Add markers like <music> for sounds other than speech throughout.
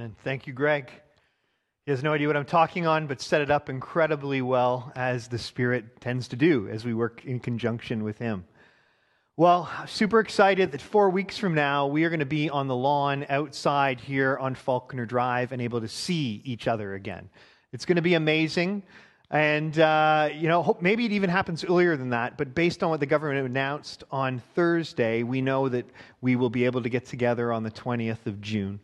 And thank you, Greg. He has no idea what I'm talking on, but set it up incredibly well, as the Spirit tends to do as we work in conjunction with Him. Well, super excited that four weeks from now, we are going to be on the lawn outside here on Falconer Drive and able to see each other again. It's going to be amazing. And, uh, you know, maybe it even happens earlier than that, but based on what the government announced on Thursday, we know that we will be able to get together on the 20th of June.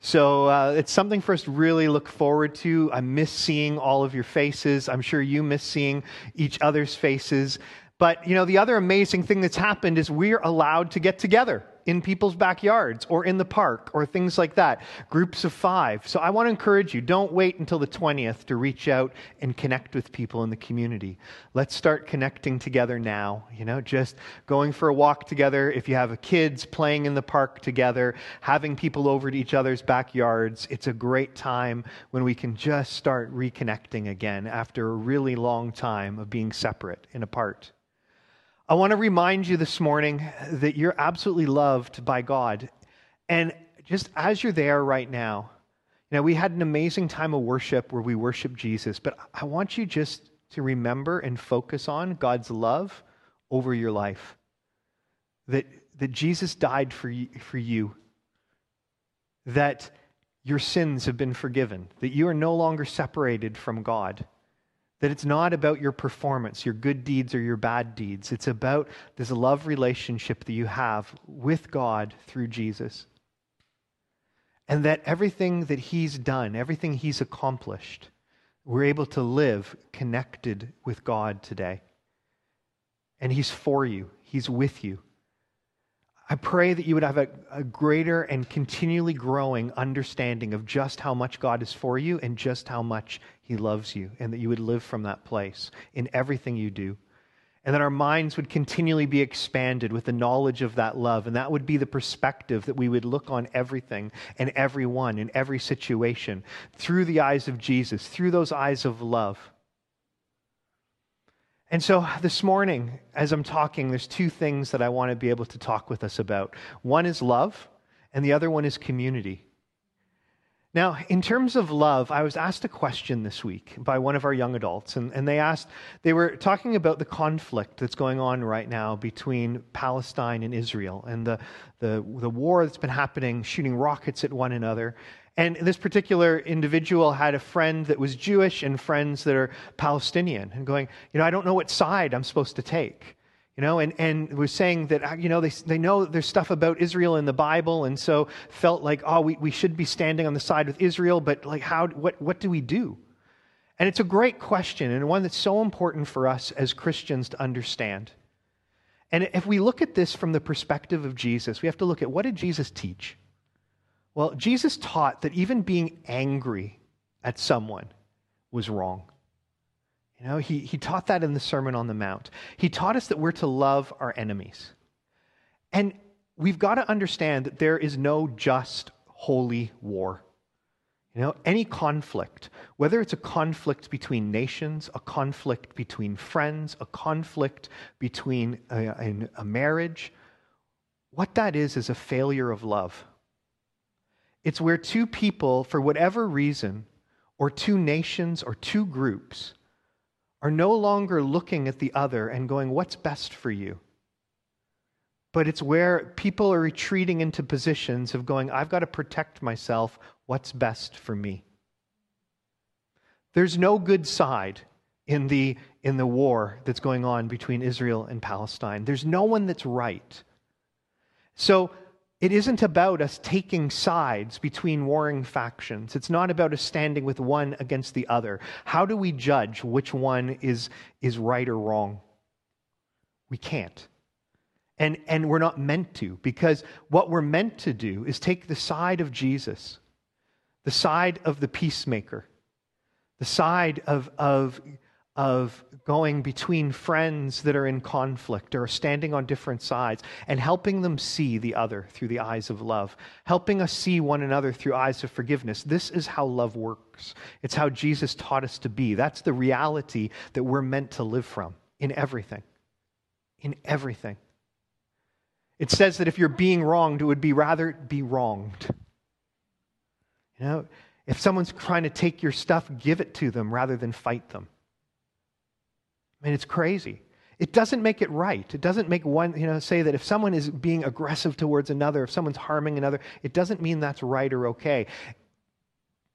So uh, it's something for us to really look forward to. I miss seeing all of your faces. I'm sure you miss seeing each other's faces. But, you know, the other amazing thing that's happened is we're allowed to get together in people's backyards or in the park or things like that, groups of five. So I want to encourage you don't wait until the 20th to reach out and connect with people in the community. Let's start connecting together now. You know, just going for a walk together. If you have kids playing in the park together, having people over to each other's backyards, it's a great time when we can just start reconnecting again after a really long time of being separate and apart. I want to remind you this morning that you're absolutely loved by God. And just as you're there right now, you know, we had an amazing time of worship where we worship Jesus, but I want you just to remember and focus on God's love over your life. That, that Jesus died for you, for you. That your sins have been forgiven. That you are no longer separated from God that it's not about your performance, your good deeds or your bad deeds. It's about this love relationship that you have with God through Jesus. And that everything that He's done, everything He's accomplished, we're able to live connected with God today. And He's for you, He's with you. I pray that you would have a, a, greater and continually growing understanding of just how much God is for you and just how much He loves you, and that you would live from that place in everything you do. And that our minds would continually be expanded with the knowledge of that love. And that would be the perspective that we would look on everything and everyone in every situation through the eyes of Jesus, through those eyes of love. And so this morning, as I'm talking, there's two things that I want to be able to talk with us about. One is love, and the other one is community. Now, in terms of love, I was asked a question this week by one of our young adults, and, and they asked, they were talking about the conflict that's going on right now between Palestine and Israel and the, the, the war that's been happening, shooting rockets at one another. And this particular individual had a friend that was Jewish and friends that are Palestinian, and going, you know, I don't know what side I'm supposed to take. You know, and, and was saying that, uh, you know, they, they know there's stuff about Israel in the Bible, and so felt like, oh, we, we should be standing on the side with Israel, but like, how, what, what do we do? And it's a great question, and one that's so important for us as Christians to understand. And if we look at this from the perspective of Jesus, we have to look at what did Jesus teach? Well, Jesus taught that even being angry at someone was wrong. You know, he, he taught that in the Sermon on the Mount. He taught us that we're to love our enemies. And we've got to understand that there is no just holy war. You know, any conflict, whether it's a conflict between nations, a conflict between friends, a conflict between a, a marriage, what that is is a failure of love. It's where two people, for whatever reason, or two nations or two groups, are no longer looking at the other and going, What's best for you? But it's where people are retreating into positions of going, I've got to protect myself. What's best for me? There's no good side in the, in the war that's going on between Israel and Palestine. There's no one that's right. So it isn't about us taking sides between warring factions. It's not about us standing with one against the other. How do we judge which one is, is right or wrong? We can't. And, and we're not meant to, because what we're meant to do is take the side of Jesus, the side of the peacemaker, the side of, of of going between friends that are in conflict or standing on different sides and helping them see the other through the eyes of love, helping us see one another through eyes of forgiveness. This is how love works. It's how Jesus taught us to be. That's the reality that we're meant to live from in everything. In everything. It says that if you're being wronged, it would be rather be wronged. You know, if someone's trying to take your stuff, give it to them rather than fight them. I mean, it's crazy. It doesn't make it right. It doesn't make one, you know, say that if someone is being aggressive towards another, if someone's harming another, it doesn't mean that's right or okay.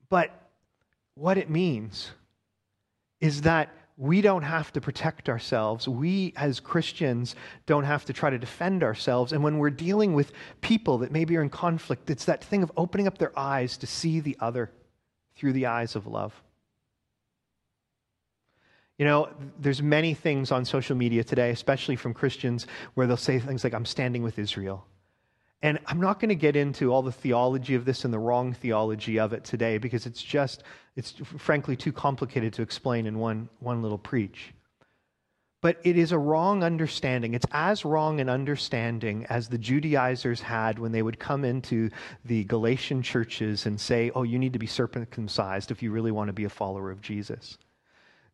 But what it means is that we don't have to protect ourselves. We, as Christians, don't have to try to defend ourselves. And when we're dealing with people that maybe are in conflict, it's that thing of opening up their eyes to see the other through the eyes of love. You know, there's many things on social media today, especially from Christians, where they'll say things like, I'm standing with Israel. And I'm not going to get into all the theology of this and the wrong theology of it today because it's just, it's frankly too complicated to explain in one, one little preach. But it is a wrong understanding. It's as wrong an understanding as the Judaizers had when they would come into the Galatian churches and say, oh, you need to be circumcised if you really want to be a follower of Jesus.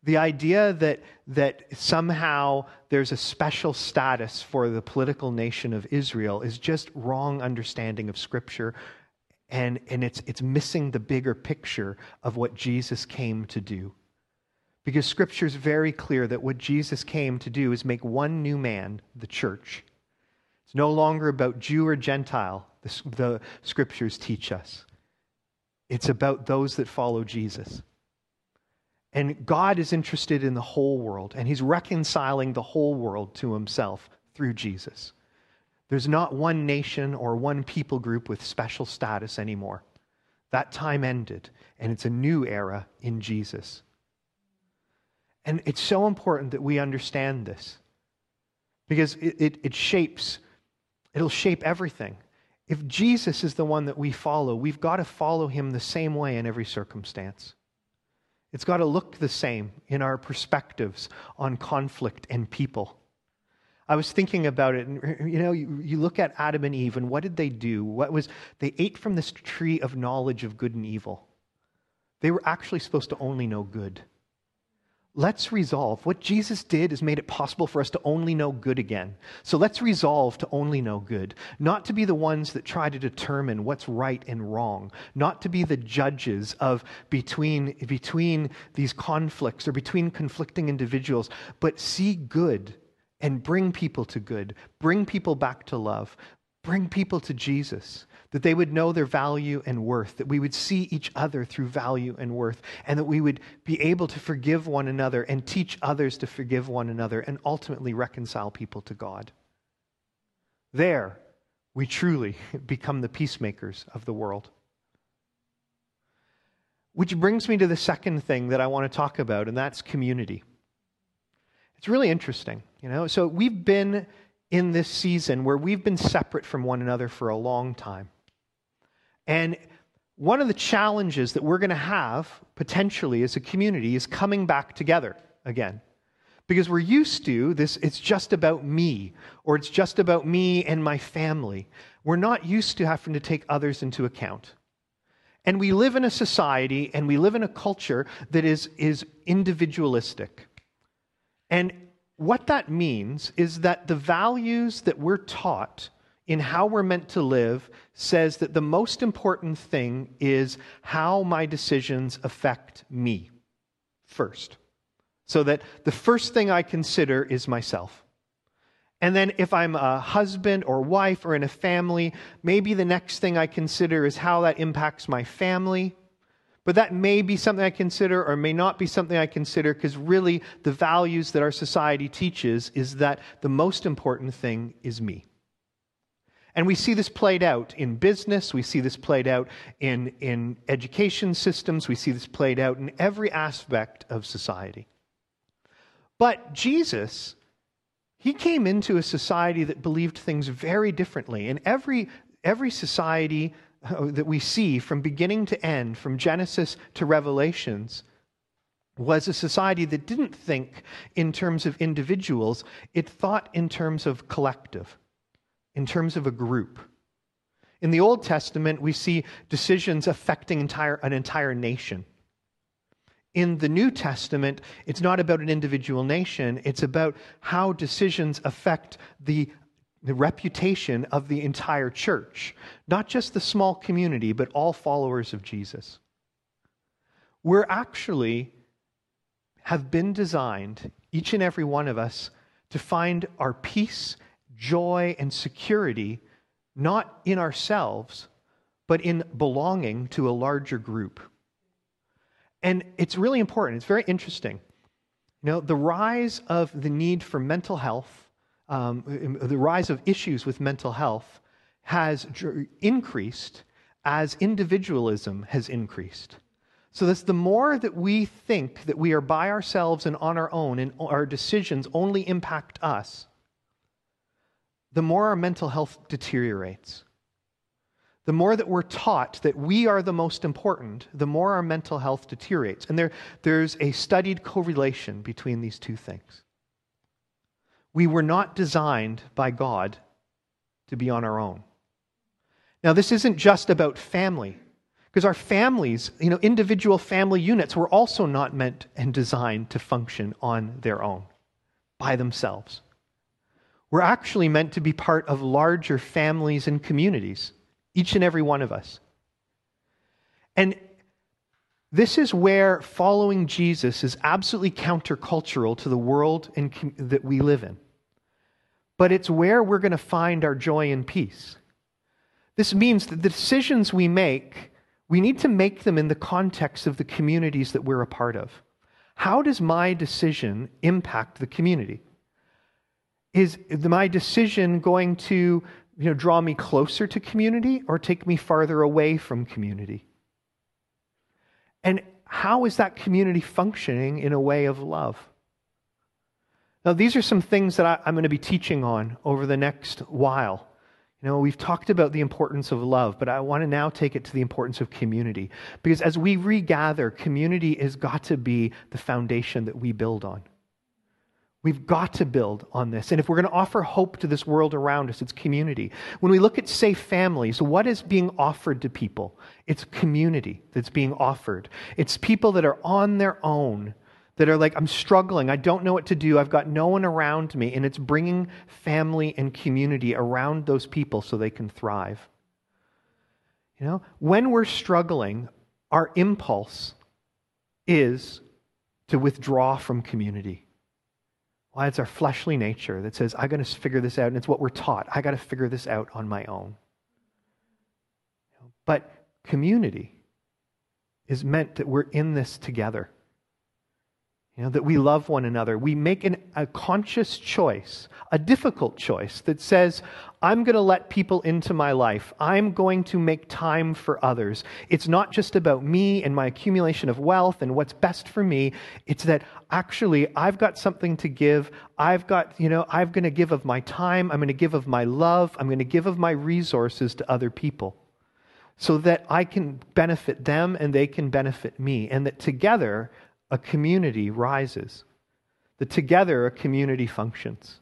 The idea that, that somehow there's a special status for the political nation of Israel is just wrong understanding of Scripture, and, and it's, it's missing the bigger picture of what Jesus came to do. Because Scripture is very clear that what Jesus came to do is make one new man, the church. It's no longer about Jew or Gentile, the, the Scriptures teach us. It's about those that follow Jesus. And God is interested in the whole world, and He's reconciling the whole world to Himself through Jesus. There's not one nation or one people group with special status anymore. That time ended, and it's a new era in Jesus. And it's so important that we understand this because it, it, it, shapes, it'll shape everything. If Jesus is the one that we follow, we've got to follow him the same way in every circumstance. It's got to look the same in our perspectives on conflict and people. I was thinking about it, and you know, you, you, look at Adam and Eve, and what did they do? What was they ate from this tree of knowledge of good and evil? They were actually supposed to only know good. Let's resolve. What Jesus did is made it possible for us to only know good again. So let's resolve to only know good, not to be the ones that try to determine what's right and wrong, not to be the judges of between, between these conflicts or between conflicting individuals, but see good and bring people to good, bring people back to love, bring people to Jesus that they would know their value and worth, that we would see each other through value and worth, and that we would be able to forgive one another and teach others to forgive one another and ultimately reconcile people to God. There, we truly <laughs> become the peacemakers of the world. Which brings me to the second thing that I want to talk about, and that's community. It's really interesting, you know. So we've been in this season where we've been separate from one another for a long time. And one of the challenges that we're going to have potentially as a community is coming back together again. Because we're used to this, it's just about me, or it's just about me and my family. We're not used to having to take others into account. And we live in a society and we live in a culture that is, is individualistic. And what that means is that the values that we're taught in how we're meant to live says that the most important thing is how my decisions affect me first. So that the first thing I consider is myself. And then if I'm a husband or wife or in a family, maybe the next thing I consider is how that impacts my family. But that may be something I consider or may not be something I consider because really the values that our society teaches is that the most important thing is me. And we see this played out in business, we see this played out in, in education systems, we see this played out in every aspect of society. But Jesus, he came into a society that believed things very differently. And every, every society uh, that we see from beginning to end, from Genesis to Revelations, was a society that didn't think in terms of individuals, it thought in terms of collective in terms of a group. In the Old Testament, we see decisions affecting entire, an entire nation. In the New Testament, it's not about an individual nation, it's about how decisions affect the the reputation of the entire church, not just the small community, but all followers of Jesus. We're actually have been designed, each and every one of us, to find our peace, joy, and security not in ourselves, but in belonging to a larger group. And it's really important, it's very interesting. You know, the rise of the need for mental health, um, the rise of issues with mental health has increased as individualism has increased. So that's the more that we think that we are by ourselves and on our own and our decisions only impact us, the more our mental health deteriorates. The more that we're taught that we are the most important, the more our mental health deteriorates. And there, there's a studied correlation between these two things. We were not designed by God to be on our own. Now, this isn't just about family. Because our families, you know, individual family units were also not meant and designed to function on their own, by themselves. We're actually meant to be part of larger families and communities, each and every one of us. And this is where following Jesus is absolutely countercultural to the world in, that we live in. But it's where we're going to find our joy and peace. This means that the decisions we make we need to make them in the context of the communities that we're a part of. How does my decision impact the community? Is my decision going to you know, draw me closer to community or take me farther away from community? And how is that community functioning in a way of love? Now, these are some things that I, am going to be teaching on over the next while. You know, we've talked about the importance of love, but I want to now take it to the importance of community. Because as we regather, community has got to be the foundation that we build on. We've got to build on this. And if we're going to offer hope to this world around us, it's community. When we look at safe families, what is being offered to people? It's community that's being offered. It's people that are on their own that are like, I'm struggling. I don't know what to do. I've got no one around me. And it's bringing family and community around those people so they can thrive. You know, when we're struggling, our impulse is to withdraw from community. Why? It's our fleshly nature that says, I got to figure this out. And it's what we're taught. I got to figure this out on my own. But community is meant that we're in this together. You know, that we love one another. We make an, a conscious choice, a difficult choice that says, I'm going to let people into my life. I'm going to make time for others. It's not just about me and my accumulation of wealth and what's best for me. It's that actually I've got something to give. I've got, you know, I'm going to give of my time. I'm going to give of my love. I'm going to give of my resources to other people so that I can benefit them and they can benefit me. And that together a community rises, that together a community functions.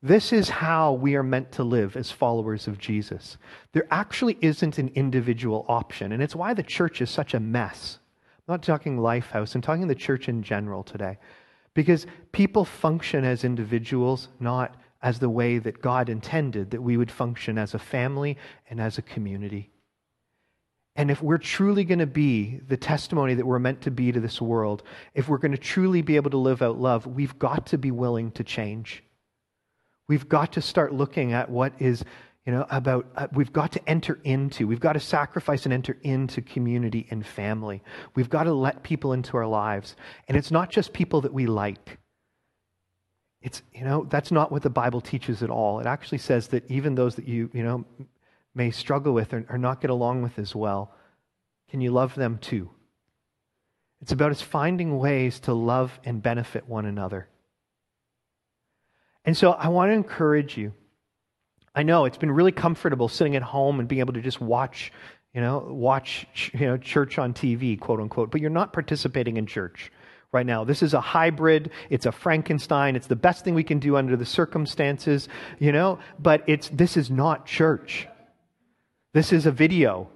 This is how we are meant to live as followers of Jesus. There actually isn't an individual option, and it's why the church is such a mess. I'm not talking Lifehouse, I'm talking the church in general today. Because people function as individuals, not as the way that God intended that we would function as a family and as a community. And if we're truly going to be the testimony that we're meant to be to this world, if we're going to truly be able to live out love, we've got to be willing to change. We've got to start looking at what is, you know, about, uh, we've got to enter into, we've got to sacrifice and enter into community and family. We've got to let people into our lives. And it's not just people that we like. It's, you know, that's not what the Bible teaches at all. It actually says that even those that you, you know, may struggle with or, or not get along with as well, can you love them too? It's about us finding ways to love and benefit one another. And so I want to encourage you. I know it's been really comfortable sitting at home and being able to just watch, you know, watch you know, church on TV, quote unquote, but you're not participating in church right now. This is a hybrid. It's a Frankenstein. It's the best thing we can do under the circumstances, you know, but it's this is not church. This is a video.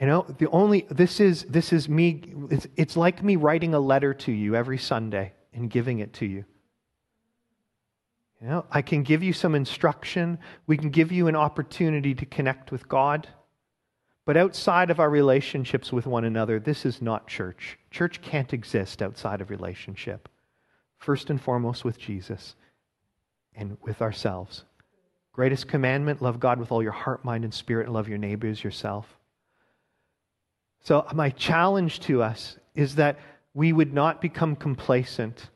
You know, the only this is this is me it's, it's like me writing a letter to you every Sunday and giving it to you. You know, I can give you some instruction. We can give you an opportunity to connect with God. But outside of our relationships with one another, this is not church. Church can't exist outside of relationship. First and foremost with Jesus and with ourselves. Greatest commandment love God with all your heart, mind, and spirit, and love your neighbors yourself. So, my challenge to us is that we would not become complacent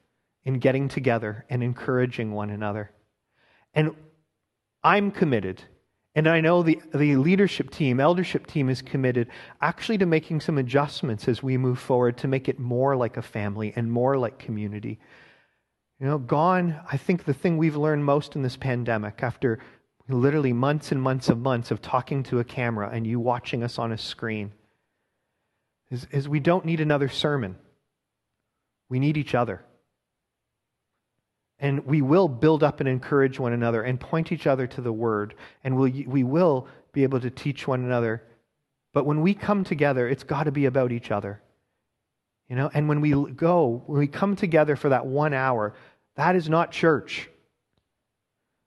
in getting together and encouraging one another. And I'm committed, and I know the, the leadership team, eldership team is committed actually to making some adjustments as we move forward to make it more like a family and more like community. You know, gone, I think the thing we've learned most in this pandemic, after literally months and months of months of talking to a camera and you watching us on a screen, is, is we don't need another sermon. We need each other. And we will build up and encourage one another and point each other to the word. And we'll, we will be able to teach one another. But when we come together, it's got to be about each other. You know, and when we go, when we come together for that one hour, that is not church.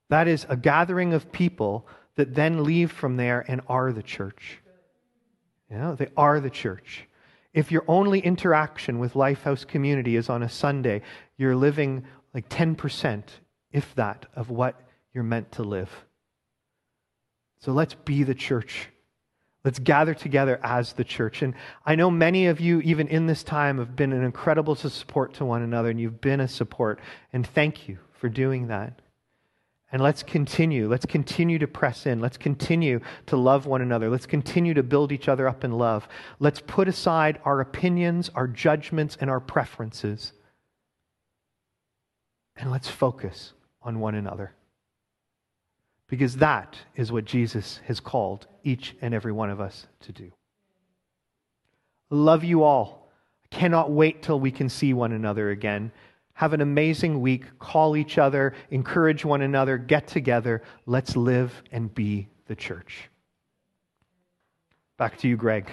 That is a gathering of people that then leave from there and are the church. You know, they are the church. If your only interaction with Lifehouse community is on a Sunday, you're living like 10%, if that, of what you're meant to live. So let's be the church. Let's gather together as the church. And I know many of you, even in this time, have been an incredible support to one another, and you've been a support. And thank you for doing that. And let's continue. Let's continue to press in. Let's continue to love one another. Let's continue to build each other up in love. Let's put aside our opinions, our judgments, and our preferences. And let's focus on one another. Because that is what Jesus has called each and every one of us to do. Love you all. Cannot wait till we can see one another again. Have an amazing week. Call each other, encourage one another, get together. Let's live and be the church. Back to you, Greg.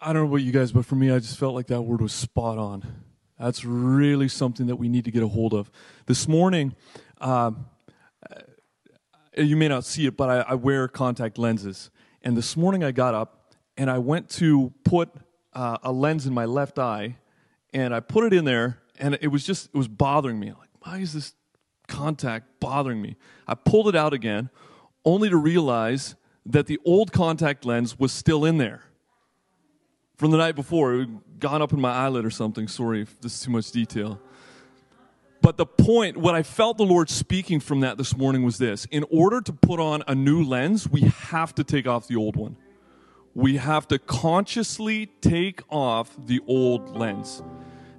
I don't know about you guys, but for me, I just felt like that word was spot on. That's really something that we need to get a hold of. This morning, uh, you may not see it, but I, I, wear contact lenses. And this morning I got up and I went to put uh, a lens in my left eye, and I put it in there, and it was just it was bothering me. Like, why is this contact bothering me? I pulled it out again, only to realize that the old contact lens was still in there from the night before. It had gone up in my eyelid or something. Sorry if this is too much detail. But the point, what I felt the Lord speaking from that this morning was this in order to put on a new lens, we have to take off the old one. We have to consciously take off the old lens.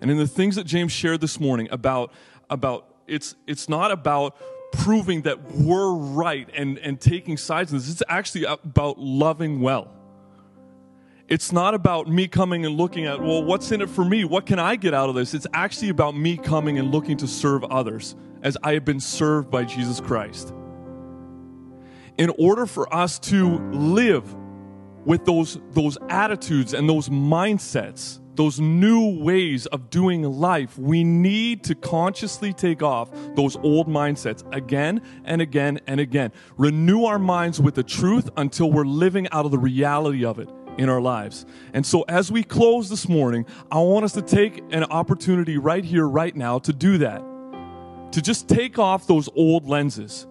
And in the things that James shared this morning about, about it's, it's not about proving that we're right and, and taking sides in this, it's actually about loving well it's not about me coming and looking at, well, what's in it for me? What can I get out of this? It's actually about me coming and looking to serve others as I have been served by Jesus Christ. In order for us to live with those, those attitudes and those mindsets, those new ways of doing life, we need to consciously take off those old mindsets again and again and again. Renew our minds with the truth until we're living out of the reality of it in our lives. And so, as we close this morning, I want us to take an opportunity right here, right now, to do that. To just take off those old lenses,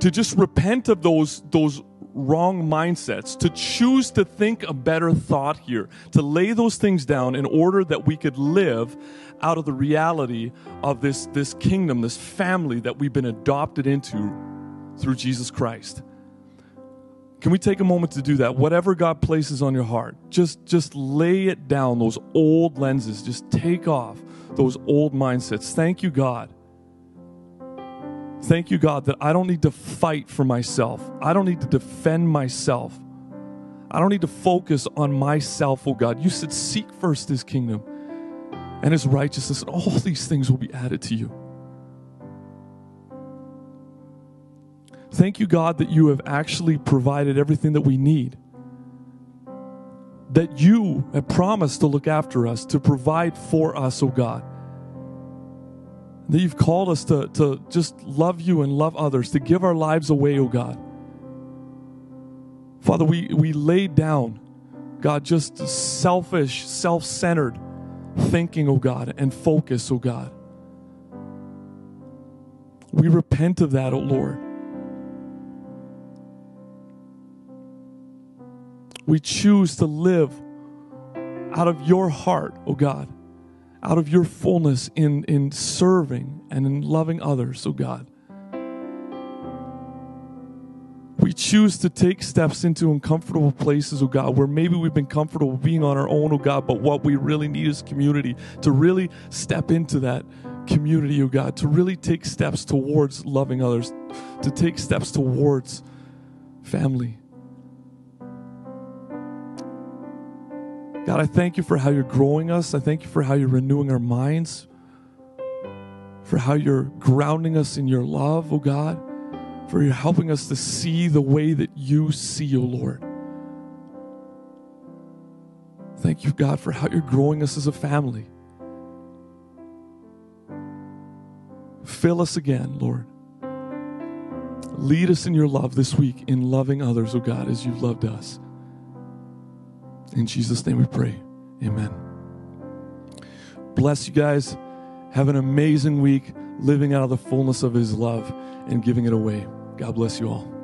to just repent of those, those wrong mindsets, to choose to think a better thought here, to lay those things down in order that we could live out of the reality of this, this kingdom, this family that we've been adopted into through Jesus Christ. Can we take a moment to do that? Whatever God places on your heart, just just lay it down. Those old lenses, just take off those old mindsets. Thank you, God. Thank you, God, that I don't need to fight for myself. I don't need to defend myself. I don't need to focus on myself, oh God. You said, Seek first His kingdom and His righteousness, and all these things will be added to you. Thank you, God, that you have actually provided everything that we need. that you have promised to look after us, to provide for us, oh God. That you've called us to, to just love you and love others, to give our lives away, oh God. Father, we, we lay down, God, just selfish, self centered thinking, oh God, and focus, oh God. We repent of that, oh Lord. We choose to live out of your heart, oh God, out of your fullness in, in serving and in loving others, oh God. We choose to take steps into uncomfortable places, oh God, where maybe we've been comfortable being on our own, oh God, but what we really need is community to really step into that community, oh God, to really take steps towards loving others, to take steps towards family. God, I thank you for how you're growing us. I thank you for how you're renewing our minds, for how you're grounding us in your love, oh God, for you're helping us to see the way that you see, oh Lord. Thank you, God, for how you're growing us as a family. Fill us again, Lord. Lead us in your love this week in loving others, oh God, as you've loved us. In Jesus' name we pray. Amen. Bless you guys. Have an amazing week living out of the fullness of His love and giving it away. God bless you all.